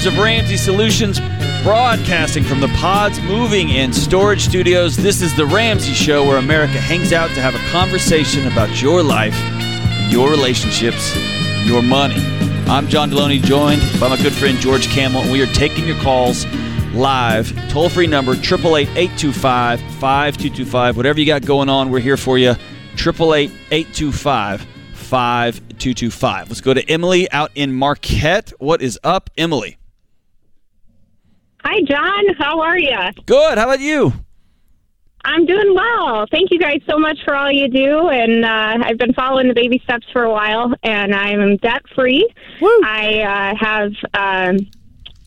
headquarters of Ramsey Solutions, broadcasting from the Pods Moving and Storage Studios. This is the Ramsey Show where America hangs out to have a conversation about your life, your relationships, your money. I'm John Delony, joined by my good friend George Kamel, and we are taking your calls live. Toll free number 888 825 5225. Whatever you got going on, we're here for you. 888 825 5225. Let's go to Emily out in Marquette. What is up, Emily? Hi, John. How are you? Good. How about you? I'm doing well. Thank you guys so much for all you do. And uh, I've been following the baby steps for a while, and I'm debt free. I uh, have um,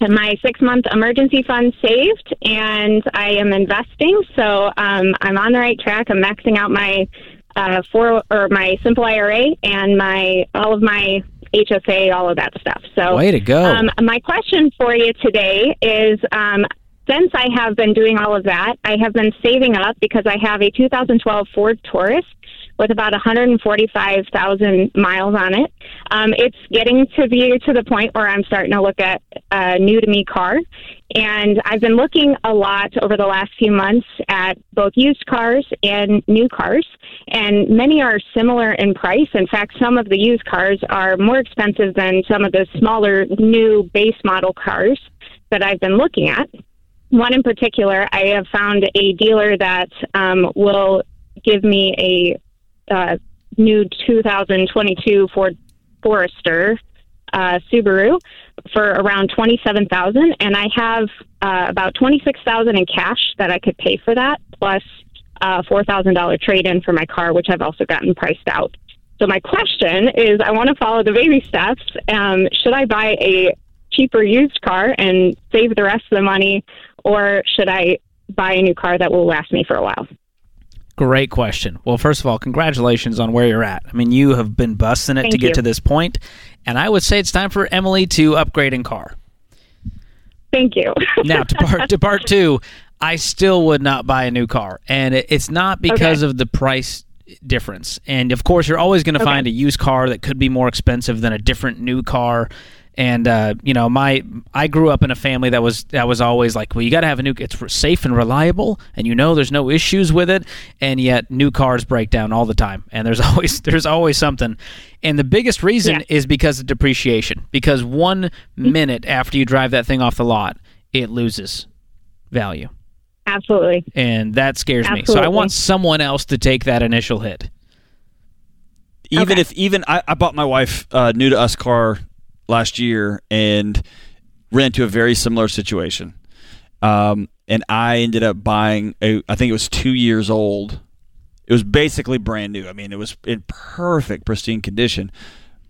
my six month emergency fund saved, and I am investing. So um, I'm on the right track. I'm maxing out my uh, four or my simple IRA and my all of my HSA, all of that stuff. So Way to go. Um, my question for you today is. Um, since I have been doing all of that, I have been saving up because I have a 2012 Ford Taurus with about 145,000 miles on it. Um, it's getting to be to the point where I'm starting to look at a new to me car. And I've been looking a lot over the last few months at both used cars and new cars. And many are similar in price. In fact, some of the used cars are more expensive than some of the smaller new base model cars that I've been looking at. One in particular, I have found a dealer that um, will give me a uh, new 2022 Ford Forester uh, Subaru for around 27000 and I have uh, about 26000 in cash that I could pay for that, plus a $4,000 trade in for my car, which I've also gotten priced out. So my question is, I want to follow the baby steps. Um, should I buy a cheaper used car and save the rest of the money, or should I buy a new car that will last me for a while? Great question. Well, first of all, congratulations on where you're at. I mean, you have been busting it Thank to get you. to this point, and I would say it's time for Emily to upgrade in car. Thank you. Now, to part to part two, I still would not buy a new car, and it, it's not because of the price difference. And of course, you're always going to Okay. find a used car that could be more expensive than a different new car. And uh, you know, my I grew up in a family that was that was always like, well, you got to have a new. It's safe and reliable, and you know there's no issues with it. And yet, new cars break down all the time, and there's always there's always something. And the biggest reason Yeah. is because of depreciation. Because one minute after you drive that thing off the lot, it loses value, Absolutely. and that scares me. So I want someone else to take that initial hit. even Okay. if even I, I bought my wife a new to us car last year and ran into a very similar situation. Um, and i ended up buying a i think it was two years old. It was basically brand new. I mean it was in perfect pristine condition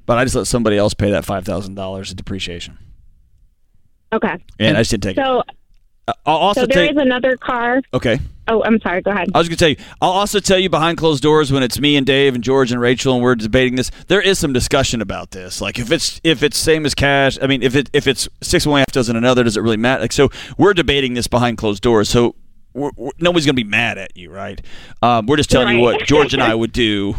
but i just let somebody else pay that $5000 in depreciation. Okay. and i just didn't take it. So, i'll also so there take is another car. okay Oh, I'm sorry. Go ahead. I was going to tell you. I'll also tell you behind closed doors when it's me and Dave and George and Rachel and we're debating this. There is some discussion about this. Like if it's if it's same as cash. I mean, if it if it's six one half dozen another, does it really matter? Like so, we're debating this behind closed doors. So we're, we're, nobody's going to be mad at you, right? Um, we're just telling you what George and I would do.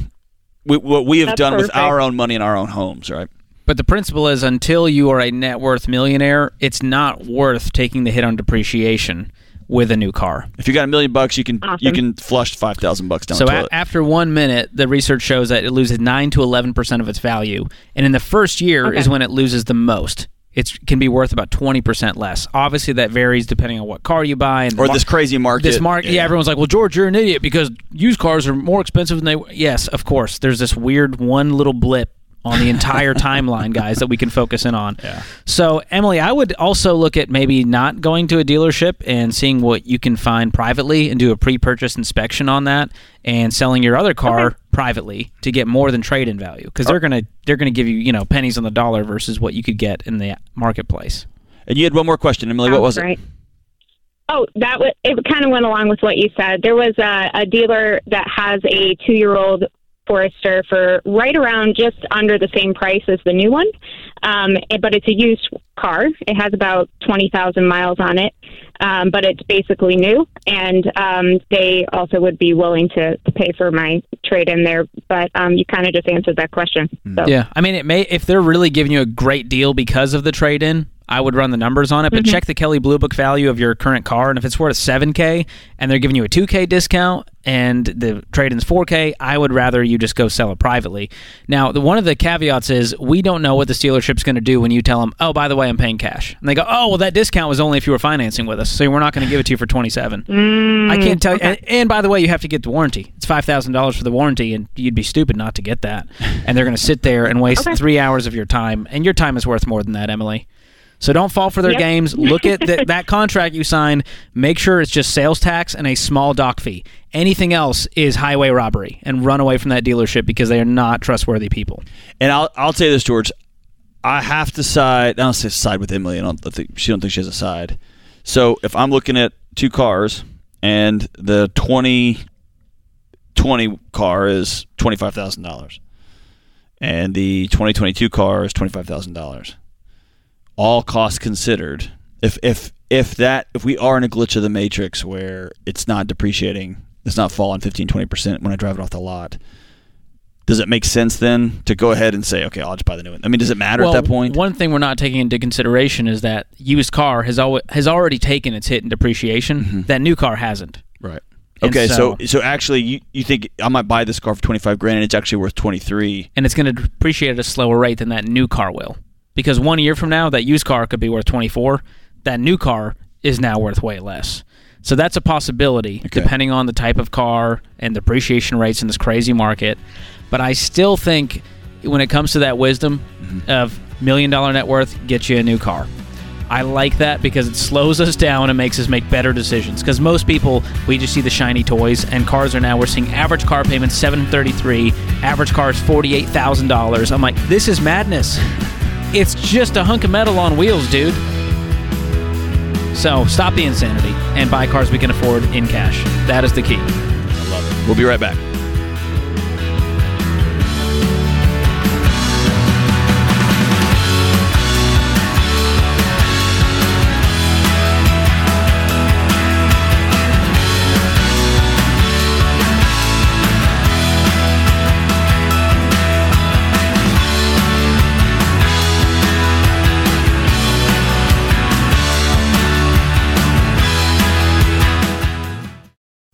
We, what we have That's done with our own money in our own homes, right? But the principle is until you are a net worth millionaire, it's not worth taking the hit on depreciation with a new car. If you got a million bucks, you can you can flush five thousand bucks down So the a- toilet. after one minute, the research shows that it loses 9 to 11% of its value. And in the first year Okay. is when it loses the most. It can be worth about 20% less. Obviously, that varies depending on what car you buy. And or mar- this crazy market. this market, yeah. everyone's like, "Well, George, you're an idiot because used cars are more expensive than they." Yes, of course. There's this weird one little blip on the entire timeline, guys, that we can focus in on. Yeah. So, Emily, I would also look at maybe not going to a dealership and seeing what you can find privately and do a pre-purchase inspection on that, and selling your other car privately to get more than trade-in value because they're gonna they're gonna give you you know pennies on the dollar versus what you could get in the marketplace. And you had one more question, Emily. What was Sounds it? right. Oh, that was, it kind of went along with what you said. There was a, a dealer that has a two year old Forester for right around just under the same price as the new one. Um, but it's a used car. It has about 20,000 miles on it, um, but it's basically new. And um, they also would be willing to, to pay for my trade in there. But um, you kind of just answered that question. So, Yeah, I mean, it may if they're really giving you a great deal because of the trade in. I would run the numbers on it, but mm-hmm. check the Kelley Blue Book value of your current car, and if it's worth 7K and they're giving you a 2K discount and the trade-in's 4K, I would rather you just go sell it privately. Now, the, one of the caveats is we don't know what the dealership's going to do when you tell them, "Oh, by the way, I'm paying cash," and they go, "Oh, well, that discount was only if you were financing with us, so we're not going to give it to you for 27." Mm, I can't tell you. And, and by the way, you have to get the warranty. It's five thousand dollars for the warranty, and you'd be stupid not to get that. And they're going to sit there and waste Okay. three hours of your time, and your time is worth more than that, Emily. So don't fall for their Yep. games. Look at th- that contract you signed. Make sure it's just sales tax and a small doc fee. Anything else is highway robbery, and run away from that dealership because they are not trustworthy people. And I'll I'll say this, George. I have to side. I don't say side with Emily. I don't think she don't think she has a side. So if I'm looking at two cars and the 2020 car is twenty five thousand dollars, and the 2022 car is twenty five thousand dollars, all costs considered. If if if that if we are in a glitch of the matrix where it's not depreciating, it's not falling 15 20 percent when I drive it off the lot does it make sense then to go ahead and say, okay, I'll just buy the new one? I mean, does it matter well, at that point? one thing we're not taking into consideration is that used car has always has already taken its hit in depreciation. Mm-hmm. That new car hasn't. right. And Okay, so, so- so actually, you, you think I might buy this car for twenty five grand, and it's actually worth twenty three. and it's going to depreciate at a slower rate than that new car will. Because one year from now, that used car could be worth 24. That new car is now worth way less. So that's a possibility, Okay. depending on the type of car and depreciation rates in this crazy market. But I still think when it comes to that wisdom mm-hmm. of million dollar net worth, get you a new car. I like that because it slows us down and makes us make better decisions. Because most people, we just see the shiny toys, and cars are now we're seeing average car payments seven thirty three, average car is forty eight thousand dollars. I'm like, this is madness. It's just a hunk of metal on wheels, dude. So stop the insanity and buy cars we can afford in cash. That is the key. I love it. We'll be right back.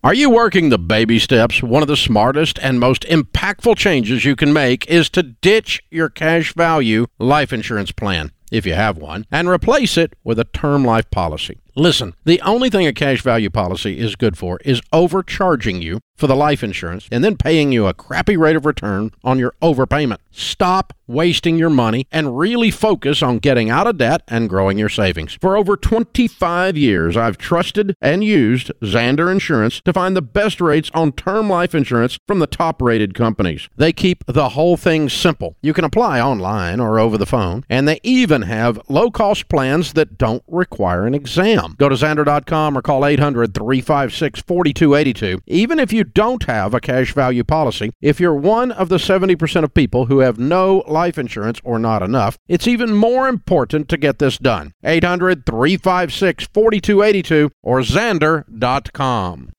Are you working the baby steps? One of the smartest and most impactful changes you can make is to ditch your cash value life insurance plan, if you have one, and replace it with a term life policy. Listen, the only thing a cash value policy is good for is overcharging you for the life insurance and then paying you a crappy rate of return on your overpayment. Stop wasting your money and really focus on getting out of debt and growing your savings. For over 25 years, I've trusted and used Zander Insurance to find the best rates on term life insurance from the top rated companies. They keep the whole thing simple. You can apply online or over the phone, and they even have low cost plans that don't require an exam. Go to Zander.com or call 800 356 4282. Even if you don't have a cash value policy, if you're one of the 70% of people who have no life insurance or not enough, it's even more important to get this done. 800 356 4282 or Zander.com.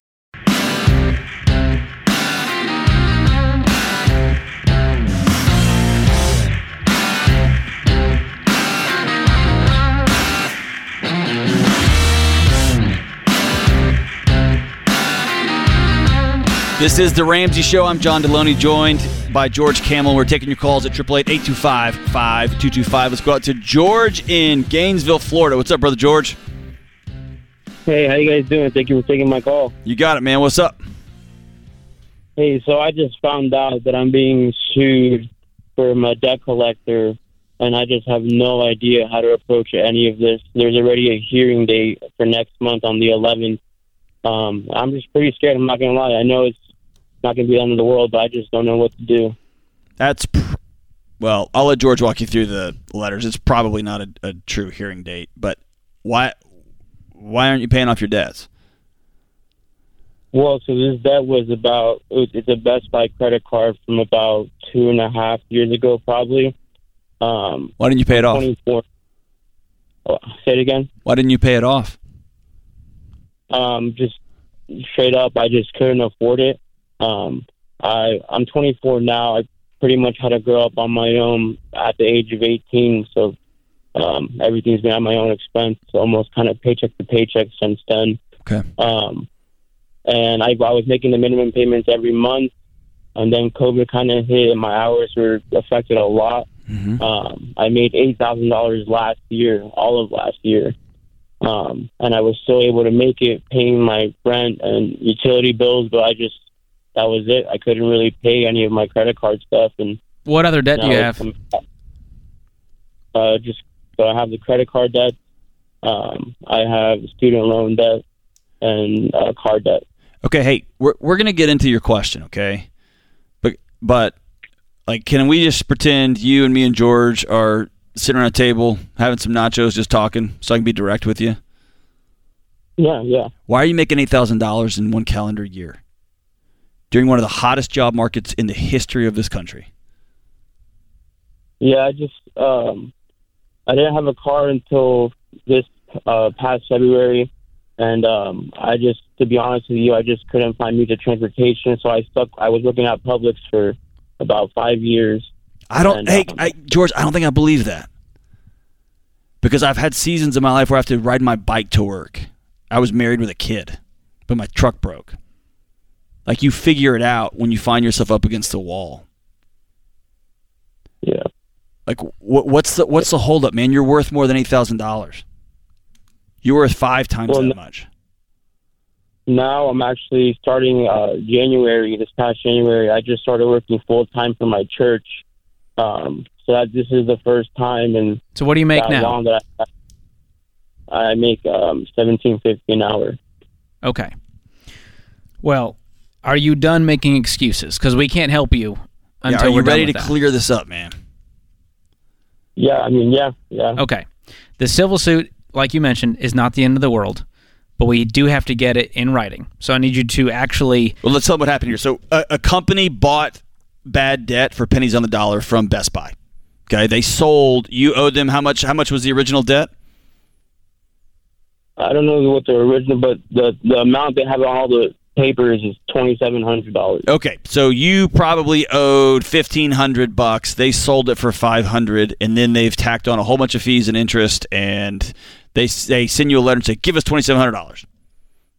This is the Ramsey Show. I'm John Delony, joined by George Kamel. We're taking your calls at 888-825-5225. Let's go out to George in Gainesville, Florida. What's up, brother George? Hey, how you guys doing? Thank you for taking my call. You got it, man. What's up? Hey, so I just found out that I'm being sued from a debt collector, and I just have no idea how to approach any of this. There's already a hearing date for next month on the 11th. Um, I'm just pretty scared. I'm not gonna lie. I know it's not gonna be the end of the world, but I just don't know what to do. That's pr- well. I'll let George walk you through the letters. It's probably not a, a true hearing date, but why? Why aren't you paying off your debts? Well, so this debt was about it was- it's a Best Buy credit card from about two and a half years ago, probably. Um, Why didn't you pay it off? 24. Oh, say it again. Why didn't you pay it off? um, just straight up, I just couldn't afford it. Um, I I'm 24 now. I pretty much had to grow up on my own at the age of 18. So Um, everything's been at my own expense, almost kind of paycheck to paycheck since then. Okay. Um, and I, I was making the minimum payments every month, and then COVID kind of hit, and my hours were affected a lot. Mm-hmm. Um, I made eight thousand dollars last year, all of last year, um, and I was still able to make it, paying my rent and utility bills. But I just that was it. I couldn't really pay any of my credit card stuff, and What other debt do you have? Uh, just so I have the credit card debt. Um, I have student loan debt and uh, car debt. Okay, hey, we're we're gonna get into your question, okay? But but like, can we just pretend you and me and George are sitting around a table having some nachos, just talking, so I can be direct with you? Yeah, yeah. Why are you making eight thousand dollars in one calendar year during one of the hottest job markets in the history of this country? Yeah, I just um, I didn't have a car until this uh, past February, and um, I just, to be honest with you, I just couldn't find means of transportation, so I stuck. I was working at Publix for about five years. I don't. And, hey, um, I, George, I don't think I believe that because I've had seasons in my life where I have to ride my bike to work. I was married with a kid, but my truck broke. Like you figure it out when you find yourself up against the wall. Yeah, Like what, what's the what's the holdup, man? You're worth more than eight thousand dollars. You're worth five times Well, that much. now I'm actually starting uh, January. This past January, I just started working full time for my church. Um, so that this is the first time in So what do you make now? long that I, I make um, seventeen fifty an hour. Okay. Well, are you done making excuses? Because we can't help you Yeah, until you we're you done ready with to that. clear this up, man? Yeah, I mean, yeah, yeah. Okay. The civil suit, like you mentioned, is not the end of the world, but we do have to get it in writing. So I need you to actually. Well, let's tell them what happened here. So, a, a company bought bad debt for pennies on the dollar from Best Buy. Okay, they sold. You owed them how much? How much was the original debt? I don't know what the original, but the the amount they have on all the papers is twenty seven hundred dollars. Okay, so you probably owed fifteen hundred bucks. They sold it for five hundred, and then they've tacked on a whole bunch of fees and interest, and they they send you a letter and say, "Give us twenty seven hundred dollars."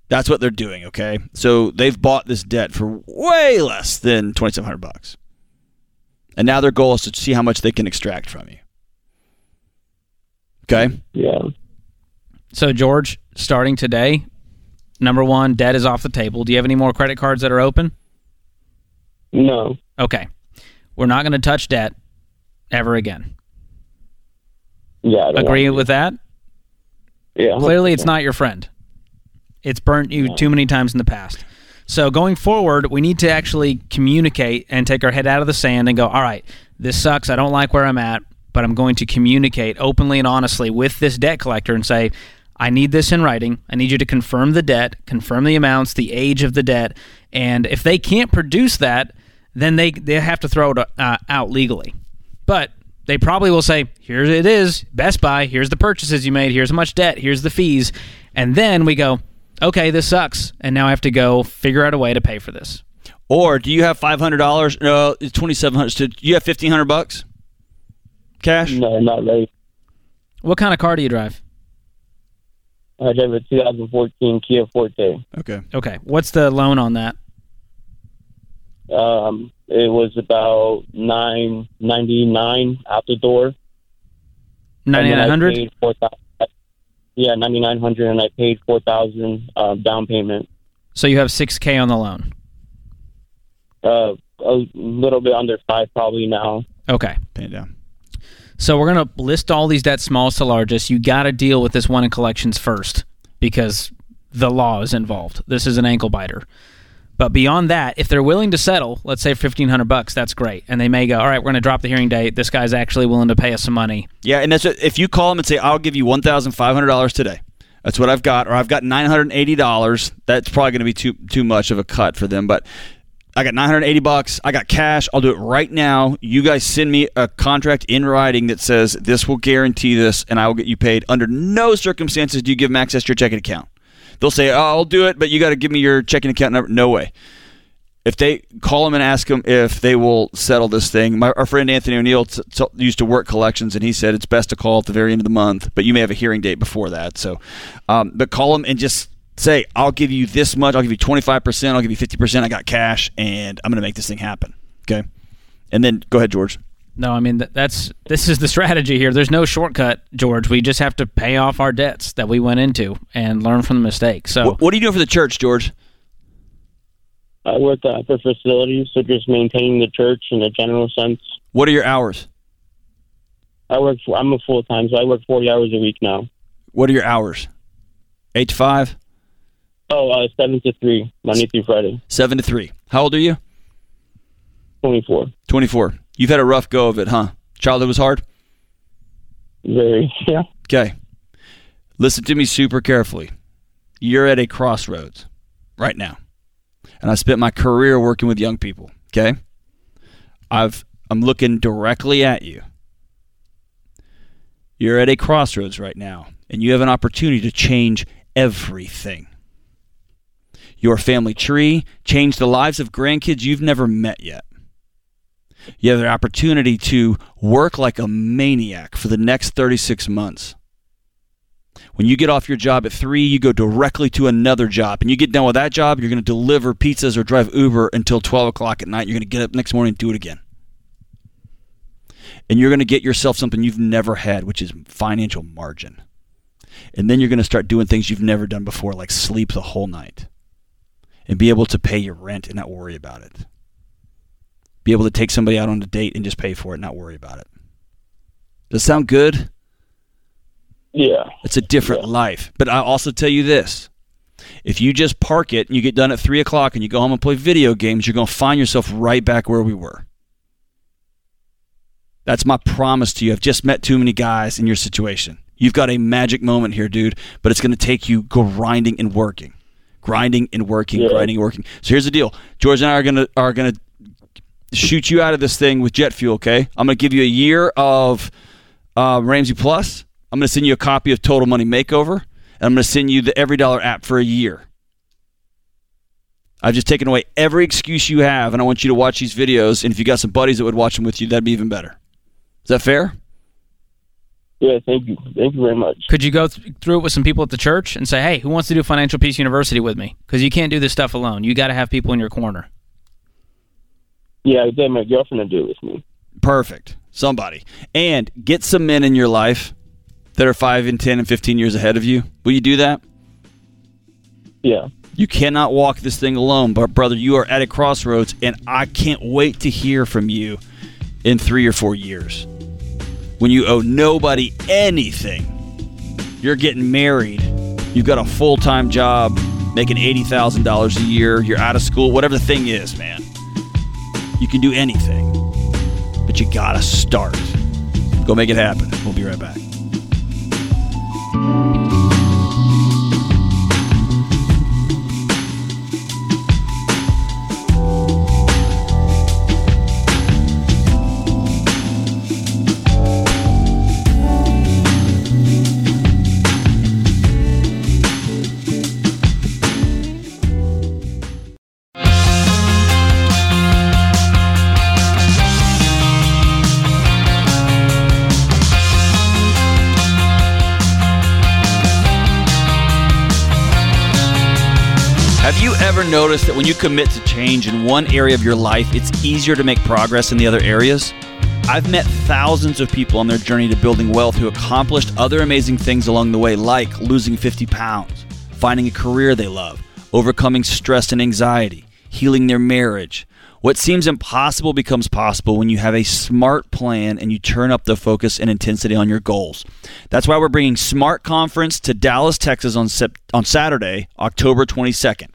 That's what they're doing. Okay, so they've bought this debt for way less than twenty seven hundred bucks, and now their goal is to see how much they can extract from you. Okay. Yeah. So, George, starting today, number one, debt is off the table. Do you have any more credit cards that are open? No. Okay. We're not going to touch debt ever again. Yeah. I Agree with that? Yeah. Clearly, it's not your friend. It's burnt you too many times in the past. So going forward, we need to actually communicate and take our head out of the sand and go, all right, this sucks. I don't like where I'm at, but I'm going to communicate openly and honestly with this debt collector and say, I need this in writing. I need you to confirm the debt, confirm the amounts, the age of the debt, and if they can't produce that, then they they have to throw it uh, out legally. But they probably will say, "Here it is, Best Buy. Here's the purchases you made. Here's how much debt. Here's the fees," and then we go, "Okay, this sucks," and now I have to go figure out a way to pay for this. Or do you have five hundred dollars? No, it's twenty seven hundred. So you have fifteen hundred bucks cash. No, not really. What kind of car do you drive? I drive a 2014 Kia Forte. Okay. Okay, what's the loan on that? Um, it was about nine ninety nine out the door. And then Ninety I nine hundred. paid 4,000 Yeah, ninety nine hundred, and I paid four thousand um, down payment. So you have six k on the loan. Uh, a little bit under five probably now. Okay. Pay it down. So we're gonna list all these debts, smallest to largest. You got to deal with this one in collections first because the law is involved. This is an ankle biter. But beyond that, if they're willing to settle, let's say fifteen hundred bucks, that's great. And they may go, all right, we're going to drop the hearing date. This guy's actually willing to pay us some money. Yeah, and that's if you call them and say, "I'll give you one thousand five hundred dollars today," that's what I've got, or I've got nine hundred eighty dollars. That's probably going to be too too much of a cut for them, but. I got 980 bucks. I got cash. I'll do it right now. You guys send me a contract in writing that says this will guarantee this and I will get you paid. Under no circumstances do you give them access to your checking account. They'll say, oh, I'll do it, but you got to give me your checking account number. No way. if they call them and ask them if they will settle this thing. My, our friend Anthony O'Neill t- t- used to work collections, and he said it's best to call at the very end of the month, but you may have a hearing date before that. So, um, but call them and just say, "I'll give you this much. I'll give you twenty five percent. I'll give you fifty percent. I got cash, and I'm going to make this thing happen." Okay, and then go ahead, George. No, I mean that's this is the strategy here. There's no shortcut, George. We just have to pay off our debts that we went into and learn from the mistakes. So, What, what are you doing for the church, George? I work uh, for facilities, so just maintaining the church in a general sense. What are your hours? I work. For, I'm a full time, so I work 40 hours a week now. What are your hours? Eight to five, Oh, uh, seven to three, Monday through Friday. seven to three. How old are you? 24. Twenty four. You've had a rough go of it, huh? Childhood was hard. Very. Yeah. Okay. Listen to me super carefully. You're at a crossroads right now. And I spent my career working with young people, okay? I've I'm looking directly at you. You're at a crossroads right now, and you have an opportunity to change everything. Your family tree, change the lives of grandkids you've never met yet. You have the opportunity to work like a maniac for the next 36 months. When you get off your job at 3, you go directly to another job. And you get done with that job, you're going to deliver pizzas or drive Uber until 12 o'clock at night. You're going to get up next morning and do it again. And you're going to get yourself something you've never had, which is financial margin. And then you're going to start doing things you've never done before, like sleep the whole night and be able to pay your rent and not worry about it be able to take somebody out on a date and just pay for it, not worry about it. Does that sound good? Yeah. It's a different Yeah. life. But I also tell you this if you just park it and you get done at 3 o'clock and you go home and play video games, you're going to find yourself right back where we were. That's my promise to you. I've just met too many guys in your situation. You've got a magic moment here, dude, but it's going to take you grinding and working. Grinding and working, Yeah. grinding and working. So here's the deal. George and I are going to are going to shoot you out of this thing with jet fuel, okay? I'm going to give you a year of uh, Ramsey Plus. I'm going to send you a copy of Total Money Makeover, and I'm going to send you the Every Dollar app for a year. I've just taken away every excuse you have, and I want you to watch these videos. And if you got some buddies that would watch them with you, that'd be even better. Is that fair? Yeah. Thank you. Thank you very much. could you go th- through it with some people at the church and say, "Hey, who wants to do Financial Peace University with me?" Because you can't do this stuff alone. You got to have people in your corner. Yeah. I get my girlfriend to do it with me. Perfect. Somebody. And get some men in your life that are 5 and 10 and 15 years ahead of you. Will you do that? Yeah. You cannot walk this thing alone, but brother, you are at a crossroads, and I can't wait to hear from you in three or four years. When you owe nobody anything, you're getting married, you've got a full time job, making $80,000 a year, you're out of school, whatever the thing is, man. You can do anything, but you gotta start. Go make it happen. We'll be right back. Noticed that when you commit to change in one area of your life, it's easier to make progress in the other areas? I've met thousands of people on their journey to building wealth who accomplished other amazing things along the way, like losing 50 pounds, finding a career they love, overcoming stress and anxiety, healing their marriage. What seems impossible becomes possible when you have a smart plan and you turn up the focus and intensity on your goals. That's why we're bringing Smart Conference to Dallas, Texas on on Saturday, October 22nd.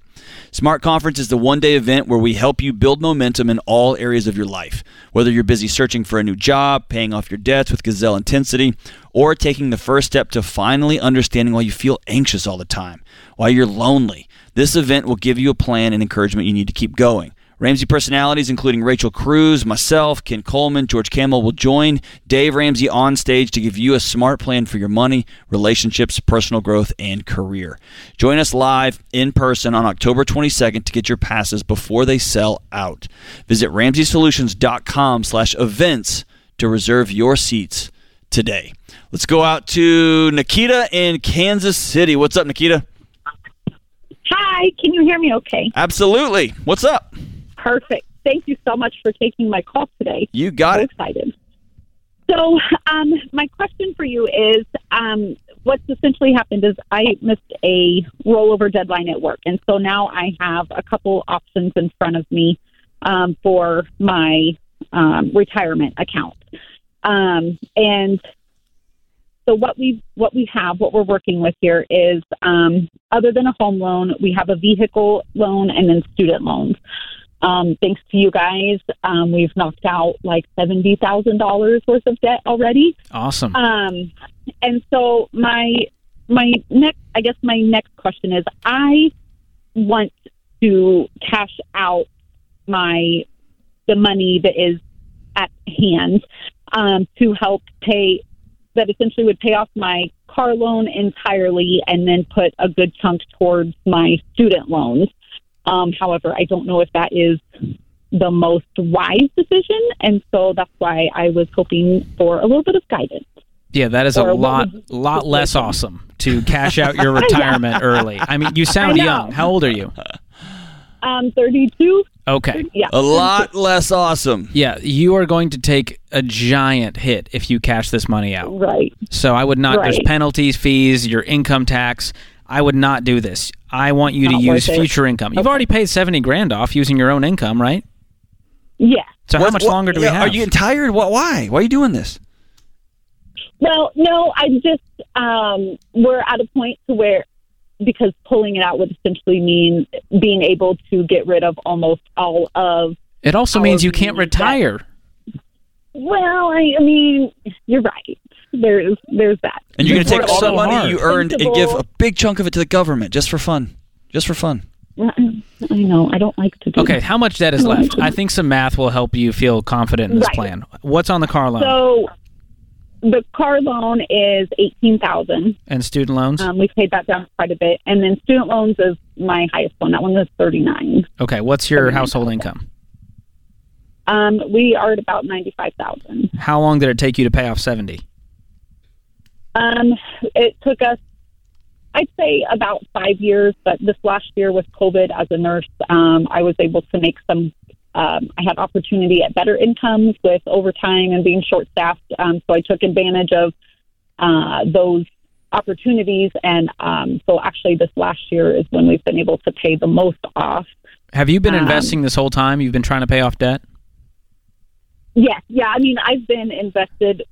Smart Conference is the one day event where we help you build momentum in all areas of your life. Whether you're busy searching for a new job, paying off your debts with Gazelle Intensity, or taking the first step to finally understanding why you feel anxious all the time, why you're lonely, this event will give you a plan and encouragement you need to keep going. Ramsey personalities, including Rachel Cruz, myself, Ken Coleman, George Kamel, will join Dave Ramsey on stage to give you a smart plan for your money, relationships, personal growth, and career. Join us live in person on October 22nd to get your passes before they sell out. Visit RamseySolutions.com slash events to reserve your seats today. Let's go out to Nikita in Kansas City. What's up, Nikita? Hi, can you hear me okay? Absolutely. What's up? Perfect. Thank you so much for taking my call today. You got so it. excited. So, um, my question for you is um, what's essentially happened is I missed a rollover deadline at work. And so now I have a couple options in front of me um, for my um, retirement account. Um, and so what we what we have, what we're working with here is, um, other than a home loan, we have a vehicle loan and then student loans. Um, thanks to you guys, um, we've knocked out like seventy thousand dollars worth of debt already. Awesome. Um, and so my my next, I guess my next question is, I want to cash out my the money that is at hand um, to help pay that essentially would pay off my car loan entirely and then put a good chunk towards my student loans. Um, however, I don't know if that is the most wise decision, and so that's why I was hoping for a little bit of guidance. Yeah, that is a Or what lot would- lot less awesome to cash out your retirement early. I mean, you sound young. How old are you? Um, 32? Okay. Yeah. A lot less awesome. Yeah, you are going to take a giant hit if you cash this money out. Right. So I would not. There's penalties, fees, your income tax. I would not do this. I want you to use worth it. future income. You've Okay. already paid seventy grand off using your own income, right? Yeah. So how much what- longer do we have? Are you getting tired? What? Why? Why are you doing this? Well, no, I just um, we're at a point to where because pulling it out would essentially mean being able to get rid of almost all of. it also means you can't the debt. retire. Well, I, I mean, you're right. There's there's that. And you're going to take worked all the money hard. you earned and give a big chunk of it to the government just for fun. Just for fun. I know. I don't like to do. Okay, how much debt is left? I think some math will help you feel confident in this Right. plan. What's on the car loan So the car loan is eighteen thousand. and student loans? Um, we've paid that down quite a bit, and then student loans is my highest one. That one is thirty nine. okay, what's your household income? Um, we are at about ninety five thousand. How long did it take you to pay off seventy? Um, it took us, I'd say, about five years. But this last year with COVID, as a nurse, um, I was able to make some. Um, I had opportunity at better incomes with overtime and being short staffed. Um, so I took advantage of uh, those opportunities, and um, so actually, this last year is when we've been able to pay the most off. Have you been Um, investing this whole time? You've been trying to pay off debt? Yes, yeah. I mean, I've been invested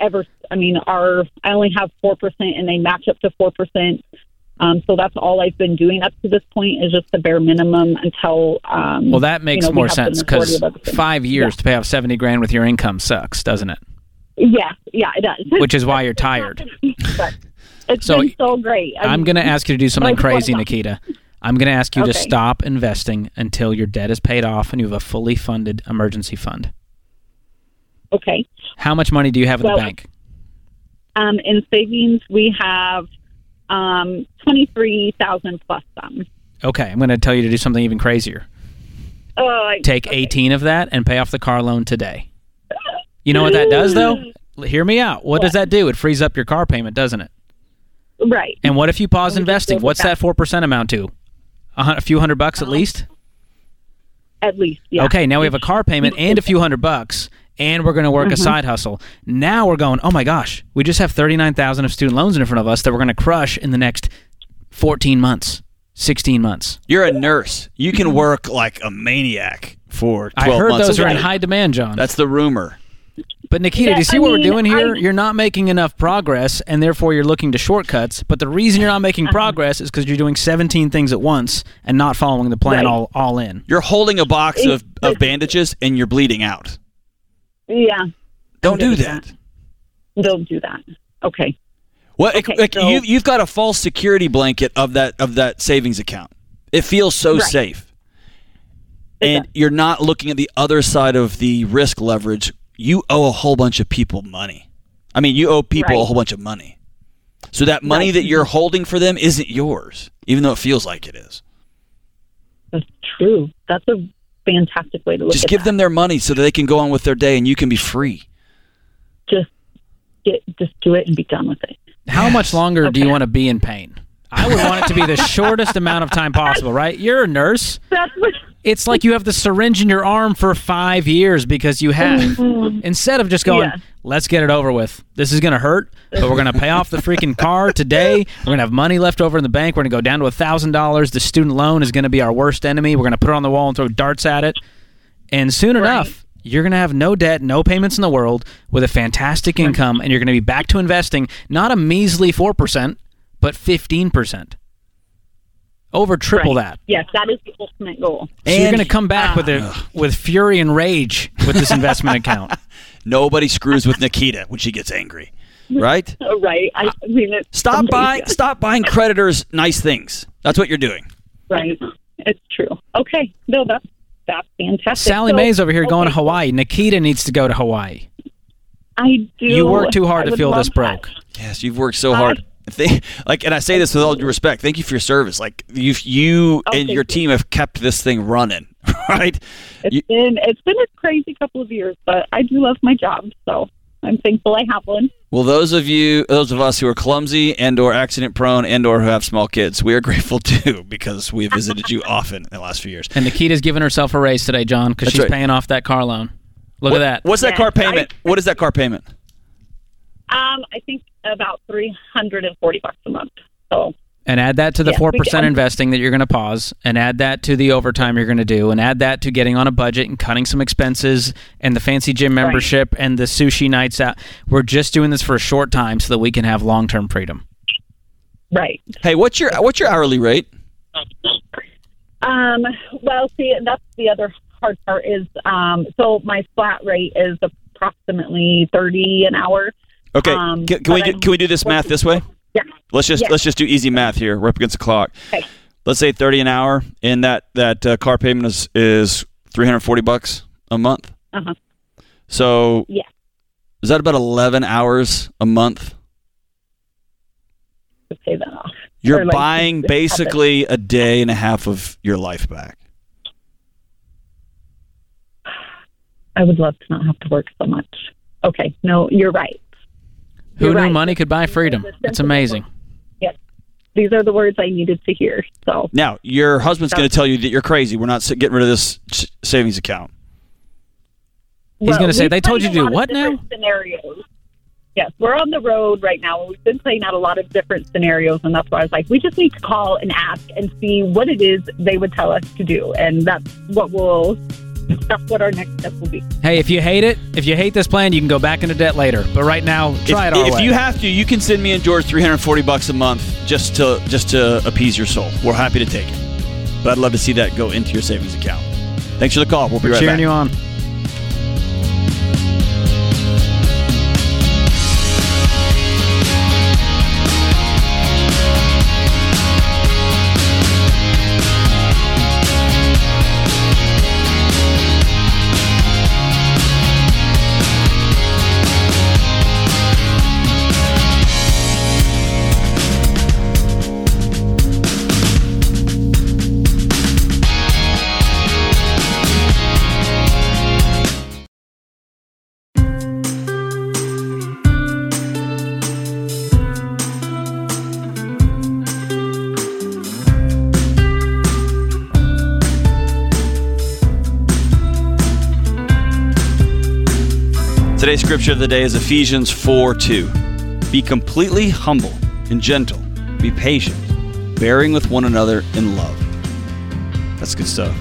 ever. I mean, our I only have four percent, and they match up to four percent. Um, so that's all I've been doing up to this point is just the bare minimum until. Um, Well, that makes you know, more sense because five years to pay off 70 grand with your income sucks, doesn't it? Yes, yeah, it does. Which is why you're tired. it's So, been so great. I I'm going to ask you to do something crazy, Nikita. I'm going to ask you to stop investing until your debt is paid off and you have a fully funded emergency fund. Okay. How much money do you have in Well, the bank? Um, in savings, we have um, twenty three thousand plus some. Okay, I'm going to tell you to do something even crazier. Oh, I- Take okay. 18 of that and pay off the car loan today. You know what that does, though? Hear me out. What does that do? It frees up your car payment, doesn't it? Right. And what if you pause investing? What's that that. 4% amount to? A, a few hundred bucks at least? At least. Yeah. Okay, now we have a car payment and a few hundred bucks, and we're going to work Mm-hmm. a side hustle. Now we're going, oh my gosh, we just have 39000 of student loans in front of us that we're going to crush in the next 14 months, 16 months. You're a nurse. You can work like a maniac for 12 I heard months. those are in high demand, John. That's the rumor. But Nikita, Yeah, do you see I what we're doing here? I- You're not making enough progress, and therefore you're looking to shortcuts. But the reason you're not making Uh-huh. progress is because you're doing 17 things at once and not following the plan Right. all all in. You're holding a box of, of bandages and you're bleeding out. Yeah. Don't do doing that. Don't do that. Okay. Well, Okay, like, so- you, you've got a false security blanket of that of that savings account. It feels so Right. safe. and you're not looking at the other side of the risk leverage. You owe a whole bunch of people money. I mean, you owe people a whole bunch of money. So that money Right. that you're holding for them isn't yours, even though it feels like it is. That's true. That's a fantastic way to look Just at give that. them their money so that they can go on with their day and you can be free. Just get, just do it and be done with it. How Yes. much longer do you want to be in pain? I would want it to be the shortest amount of time possible, right? You're a nurse. That's what. It's like you have the syringe in your arm for five years because you have. Mm-hmm. Instead of just going, Yeah. let's get it over with. This is going to hurt, but we're going to pay off the freaking car today. We're going to have money left over in the bank. We're going to go down to a $1,000. The student loan is going to be our worst enemy. We're going to put it on the wall and throw darts at it. And soon enough, you're going to have no debt, no payments in the world, with a fantastic income, and you're going to be back to investing not a measly 4%, but 15%. Over triple Right. that. Yes, that is the ultimate goal. So you're going to come back with a, ah. with fury and rage with this investment account. Nobody screws with Nikita when she gets angry, right? Oh, right. I, I mean, it's Stop amazing. buying stop buying creditors nice things. That's what you're doing. Right. It's true. Okay. No, that's that's fantastic. Sallie So- Mae's over here going to Hawaii. Nikita needs to go to Hawaii. I do. You work too hard I to feel love this that. broke. Yes, you've worked so hard. They, like, and I say this with all due respect. Thank you for your service. Like, you, you Oh, and your you. team have kept this thing running, right? It's You- been it's been a crazy couple of years, but I do love my job, so I'm thankful I have one. Well, those of you, those of us who are clumsy and/or accident-prone and/or who have small kids, we are grateful too because we have visited you often in the last few years. And Nikita's giving herself a raise today, John, because she's right. paying off that car loan. Look What- at that. What's that Yeah, car payment? I- what is that car payment? Um, I think about three hundred and forty bucks a month. So And add that to the four we percent investing that you're going to pause, and add that to the overtime you're going to do, and add that to getting on a budget and cutting some expenses, and the fancy gym membership and the sushi nights out. We're just doing this for a short time so that we can have long term freedom. right. Hey, what's your what's your hourly rate? Um, well, see, that's the other hard part is um, so my flat rate is approximately thirty an hour. Okay, Um, can, can we do, can we do this math this way? Yeah. Let's just Yeah. let's just do easy math here. We're up against the clock. Okay. Let's say thirty an hour, and that that uh, car payment is is three hundred forty bucks a month. Uh-huh. So Yeah. is that about eleven hours a month? To pay that off. You're like, buying to- to have it. basically a day and a half of your life back. I would love to not have to work so much. Okay, no, you're right. Who You're knew right. money could buy freedom? It's It's amazing. Yes, these are the words I needed to hear. So Now, your husband's going to tell you that you're crazy. We're not getting rid of this savings account. He's gonna say, "They told you to do what now?" Scenarios. Yes, we're on the road right now. We've been playing out a lot of different scenarios, and that's why I was like, we just need to call and ask and see what it is they would tell us to do, and that's what we'll. That's what our next step will be. Hey, if you hate it, if you hate this plan, you can go back into debt later. But right now, try if, it our if way. you have to, you can send me and George 340 bucks a month just to just to appease your soul. We're happy to take it. But I'd love to see that go into your savings account. Thanks for the call. We'll be We're right cheering back. you on. Scripture of the day is Ephesians 4 2. Be completely humble and gentle. Be patient, bearing with one another in love. That's good stuff.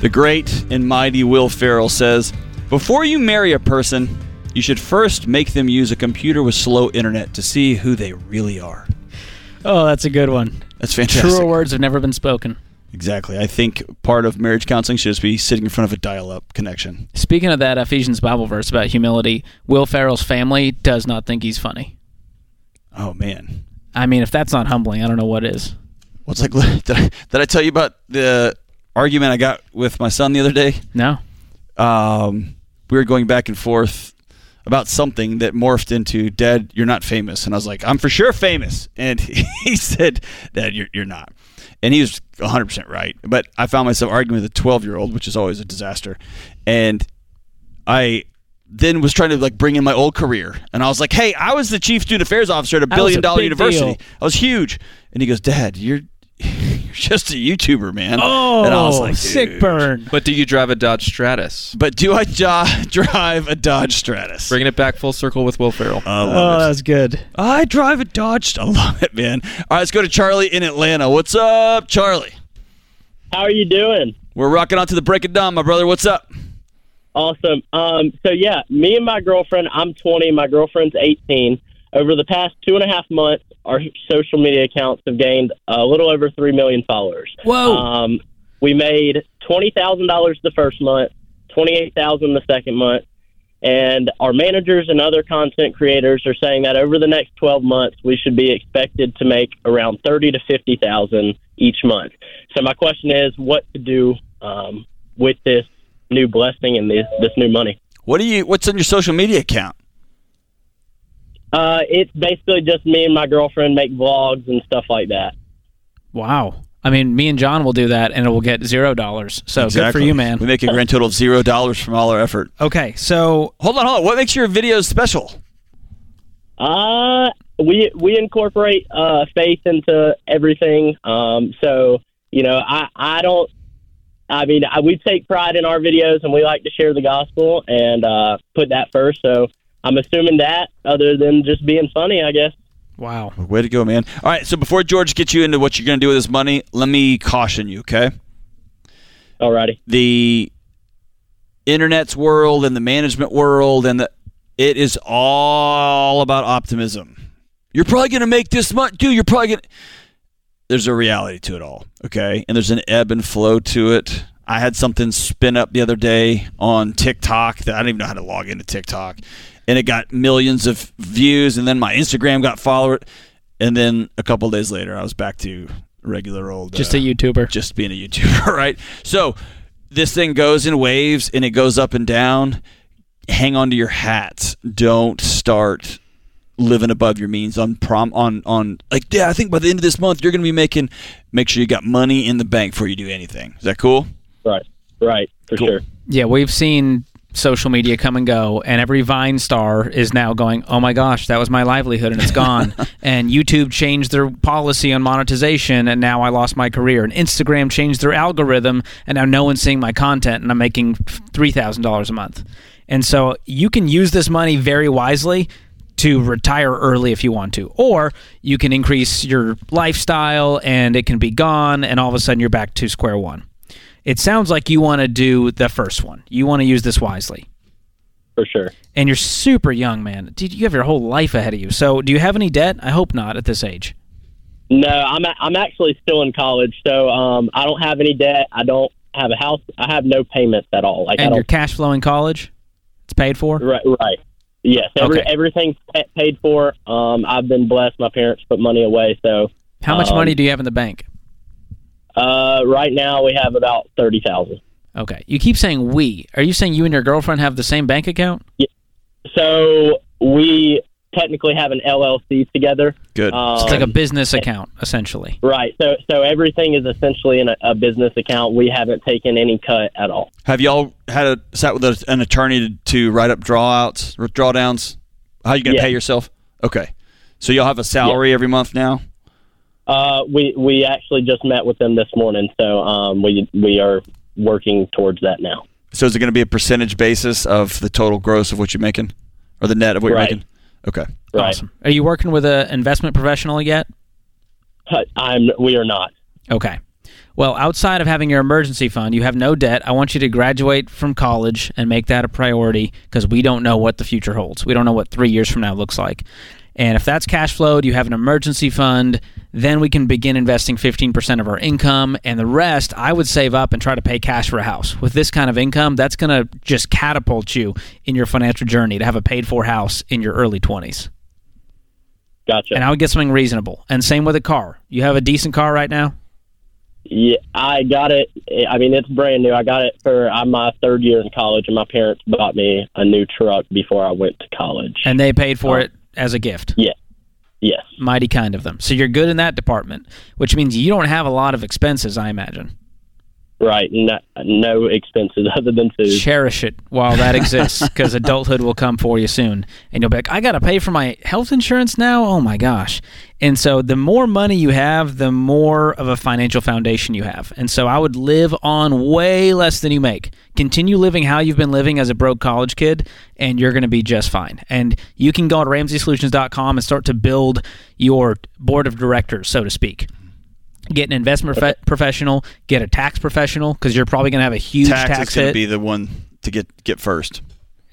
The great and mighty Will Ferrell says Before you marry a person, you should first make them use a computer with slow internet to see who they really are. Oh, that's a good one. That's fantastic. Truer words have never been spoken. Exactly. I think part of marriage counseling should just be sitting in front of a dial up connection. Speaking of that Ephesians Bible verse about humility, Will Ferrell's family does not think he's funny. Oh, man. I mean, if that's not humbling, I don't know what is. Well, it's like, did I, did I tell you about the argument I got with my son the other day? No. Um, we were going back and forth about something that morphed into Dad, you're not famous. And I was like, I'm for sure famous. And he said, Dad, you're, you're not. And he was 100% right. But I found myself arguing with a 12 year old, which is always a disaster. And I then was trying to like bring in my old career. And I was like, hey, I was the chief student affairs officer at a billion dollar university. deal. I was huge. And he goes, Dad, you're. You're just a YouTuber, man. Oh, and I was like, sick "Dude." burn. But do you drive a Dodge Stratus? But do I jo- drive a Dodge Stratus? Bringing it back full circle with Will Ferrell. I love Oh, it. that's good. I drive a Dodge. I love it, man. All right, let's go to Charlie in Atlanta. What's up, Charlie? How are you doing? We're rocking on to the break of dawn, my brother. What's up? Awesome. Um, so yeah, me and my girlfriend. I'm 20. My girlfriend's 18. Over the past two and a half months, our social media accounts have gained a little over three million followers. Whoa. Um, we made twenty thousand dollars the first month, twenty-eight thousand the second month, and our managers and other content creators are saying that over the next twelve months, we should be expected to make around thirty to fifty thousand each month. So my question is, what to do um, with this new blessing and this this new money? What do you? What's on your social media account? Uh, it's basically just me and my girlfriend make vlogs and stuff like that. Wow. I mean, me and John will do that, and it will get zero dollars. So good for you, man. We make a grand total of zero dollars from all our effort. Okay, so Hold on, hold on. What makes your videos special? Uh, we we incorporate uh, faith into everything. Um, so you know, I I don't. I mean, I, we take pride in our videos, and we like to share the gospel and uh, put that first. So I'm assuming that, other than just being funny, I guess. wow. Way to go, man. All right, so before George gets you into what you're going to do with this money, let me caution you, okay? Alrighty. the internet's world and the management world and the it is all about optimism. You're probably going to make this much, dude. You're probably going to There's a reality to it all, okay? And there's an ebb and flow to it. I had something spin up the other day on TikTok that I don't even know how to log into TikTok. And it got millions of views and then my Instagram got followed and then a couple days later I was back to regular old Just uh, a YouTuber. just being a YouTuber, right? So this thing goes in waves and it goes up and down. Hang on to your hats. Don't start living above your means on prom on on like yeah. I think by the end of this month you're going to be making. Make sure you got money in the bank before you do anything. Is that cool? Right. Right. For Cool. sure. Yeah, we've seen social media come and go, and every Vine star is now going, "Oh my gosh, that was my livelihood, and it's gone." and YouTube changed their policy on monetization, and now I lost my career. And Instagram changed their algorithm, and now no one's seeing my content, and I'm making three thousand dollars a month. And so you can use this money very wisely to retire early if you want to, or you can increase your lifestyle, and it can be gone, and all of a sudden you're back to square one. It sounds like you want to do the first one. You want to use this wisely. For sure. And you're super young, man. Dude, you have your whole life ahead of you. So, do you have any debt? I hope not at this age. No, I'm a- I'm actually still in college, so um, I don't have any debt. I don't have a house. I have no payments at all. Like And your cash flow in college? It's paid for? Right, right. Yes, every, Okay. everything's paid for. Um, I've been blessed. My parents put money away, so How much Um, money do you have in the bank? Uh, right now we have about thirty thousand. Okay. You keep saying we. Are you saying you and your girlfriend have the same bank account? Yeah. So we technically have an LLC together. Good. Um, It's like a business account, essentially. right. So so everything is essentially in a, a business account. We haven't taken any cut at all. Have y'all had a sat with a, an attorney to, to write up drawouts, drawdowns? How you going to Yeah. pay yourself? Okay. So you'll have a salary every month now. Uh, we we actually just met with them this morning, so um, we we are working towards that now. So is it going to be a percentage basis of the total gross of what you're making, or the net of what you're making? Okay. Right. Awesome. Are you working with an investment professional yet? I'm we are not. Okay. Well, outside of having your emergency fund, you have no debt. I want you to graduate from college and make that a priority because we don't know what the future holds. We don't know what three years from now looks like. And if that's cash flowed, you have an emergency fund, then we can begin investing 15% of our income. And the rest, I would save up and try to pay cash for a house. With this kind of income, that's going to just catapult you in your financial journey to have a paid for house in your early 20s. Gotcha. And I would get something reasonable. And same with a car. You have a decent car right now? Yeah, I got it. I mean, it's brand new. I got it for I'm my third year in college, and my parents bought me a new truck before I went to college. And they paid for Oh. it as a gift. Yeah. Yes. Mighty kind of them. So you're good in that department, which means you don't have a lot of expenses, I imagine. Right. No, no expenses other than food. Cherish it while that exists because adulthood will come for you soon. And you'll be like, I got to pay for my health insurance now? Oh my gosh. And so the more money you have, the more of a financial foundation you have. And so I would live on way less than you make. Continue living how you've been living as a broke college kid, and you're going to be just fine. And you can go to RamseySolutions.com and start to build your board of directors, so to speak. Get an investment profe- professional, get a tax professional because you're probably going to have a huge Tax, tax, is going to hit be the one to get get first.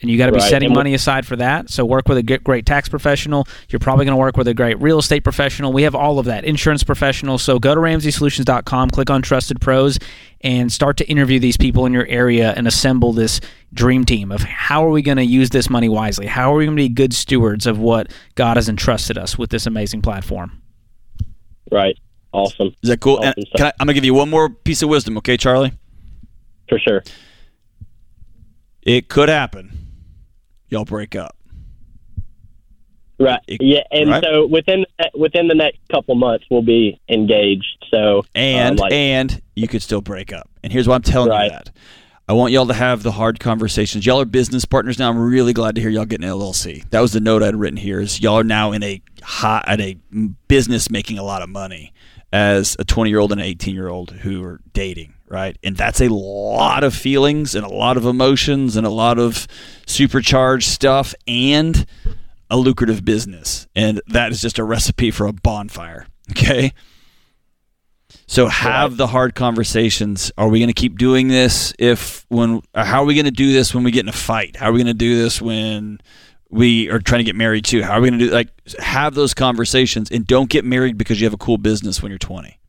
and you got to be Right, setting and money aside for that. So work with a great tax professional. You're probably going to work with a great real estate professional. We have all of that. Insurance professional. So go to RamseySolutions.com, click on Trusted Pros, and start to interview these people in your area and assemble this dream team of how are we going to use this money wisely? How are we going to be good stewards of what God has entrusted us with this amazing platform? Right. Awesome. Is that cool? Awesome I, I'm going to give you one more piece of wisdom, okay, Charlie? For sure. It could happen. Y'all break up. Right. It- Yeah. And right. so within within the next couple months, we'll be engaged. So and um, like, and you could still break up. And here's why I'm telling Right. you that. I want y'all to have the hard conversations. Y'all are business partners now. I'm really glad to hear y'all getting an LLC. That was the note I'd written here. Is y'all are now in a hot at a business making a lot of money as a 20 year old and an 18 year old who are dating, right? And that's a lot of feelings and a lot of emotions and a lot of supercharged stuff and a lucrative business. And that is just a recipe for a bonfire. Okay. So have the hard conversations. Are we going to keep doing this if when how are we going to do this when we get in a fight? How are we going to do this when we are trying to get married too? How are we going to do like have those conversations and don't get married because you have a cool business when you're 20.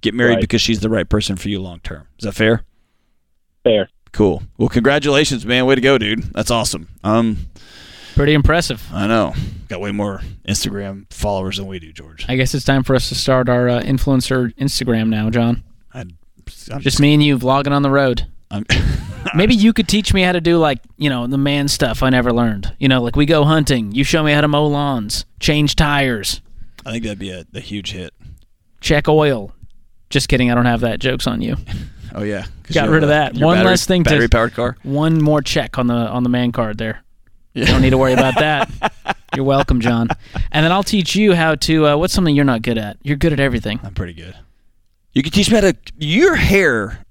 Get married Right. because she's the right person for you long term. Is that fair? fair. Cool. Well, congratulations, man. Way to go, dude. That's awesome. Um Pretty impressive. I know. Got way more Instagram followers than we do, George. I guess it's time for us to start our uh, influencer Instagram now, John. I, I'm Just me and you vlogging on the road. Maybe you could teach me how to do like, you know, the man stuff I never learned. You know, like we go hunting, you show me how to mow lawns, change tires, I think that'd be a, a huge hit. check oil. Just kidding, I don't have that. Joke's on you. Oh yeah, Got rid of that. One battery- less thing to- battery powered car. One more check on the on the man card there. Yeah. Don't need to worry about that. You're welcome, John. And then I'll teach you how to uh, what's something you're not good at. You're good at everything. I'm pretty good. You can teach me how to your hair.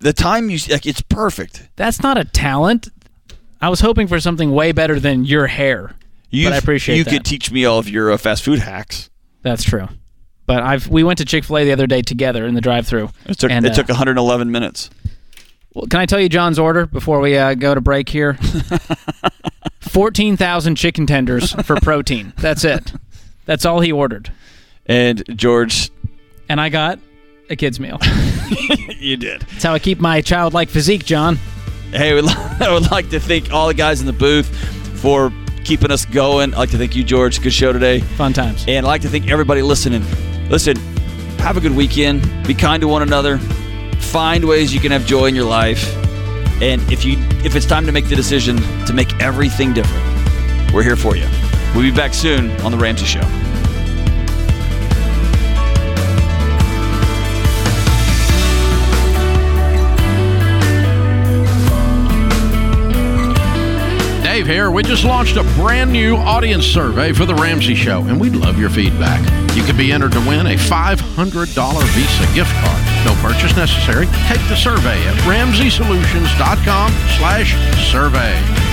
The time you like, it's perfect. That's not a talent. I was hoping for something way better than your hair. You, But I appreciate You that. could teach me all of your uh, fast food hacks. That's true. But I've we went to Chick Fil A the other day together in the drive-through. It took And, it uh, took 111 minutes. Well, can I tell you John's order before we uh, go to break here? Fourteen thousand chicken tenders for protein. That's it. That's all he ordered, And George, and I got a kid's meal. you did. That's how I keep my childlike physique, John. Hey, I would, like to thank all the guys in the booth for keeping us going. I'd like to thank you, George. Good show today. Fun times. And I'd like to thank everybody listening. Listen, have a good weekend. Be kind to one another. Find ways you can have joy in your life. And if you if it's time to make the decision to make everything different, we're here for you. We'll be back soon on the Ramsey Show. Here. We just launched a brand new audience survey for The Ramsey Show, and we'd love your feedback. You could be entered to win a $500 Visa gift card. No purchase necessary. Take the survey at RamseySolutions.com slash survey.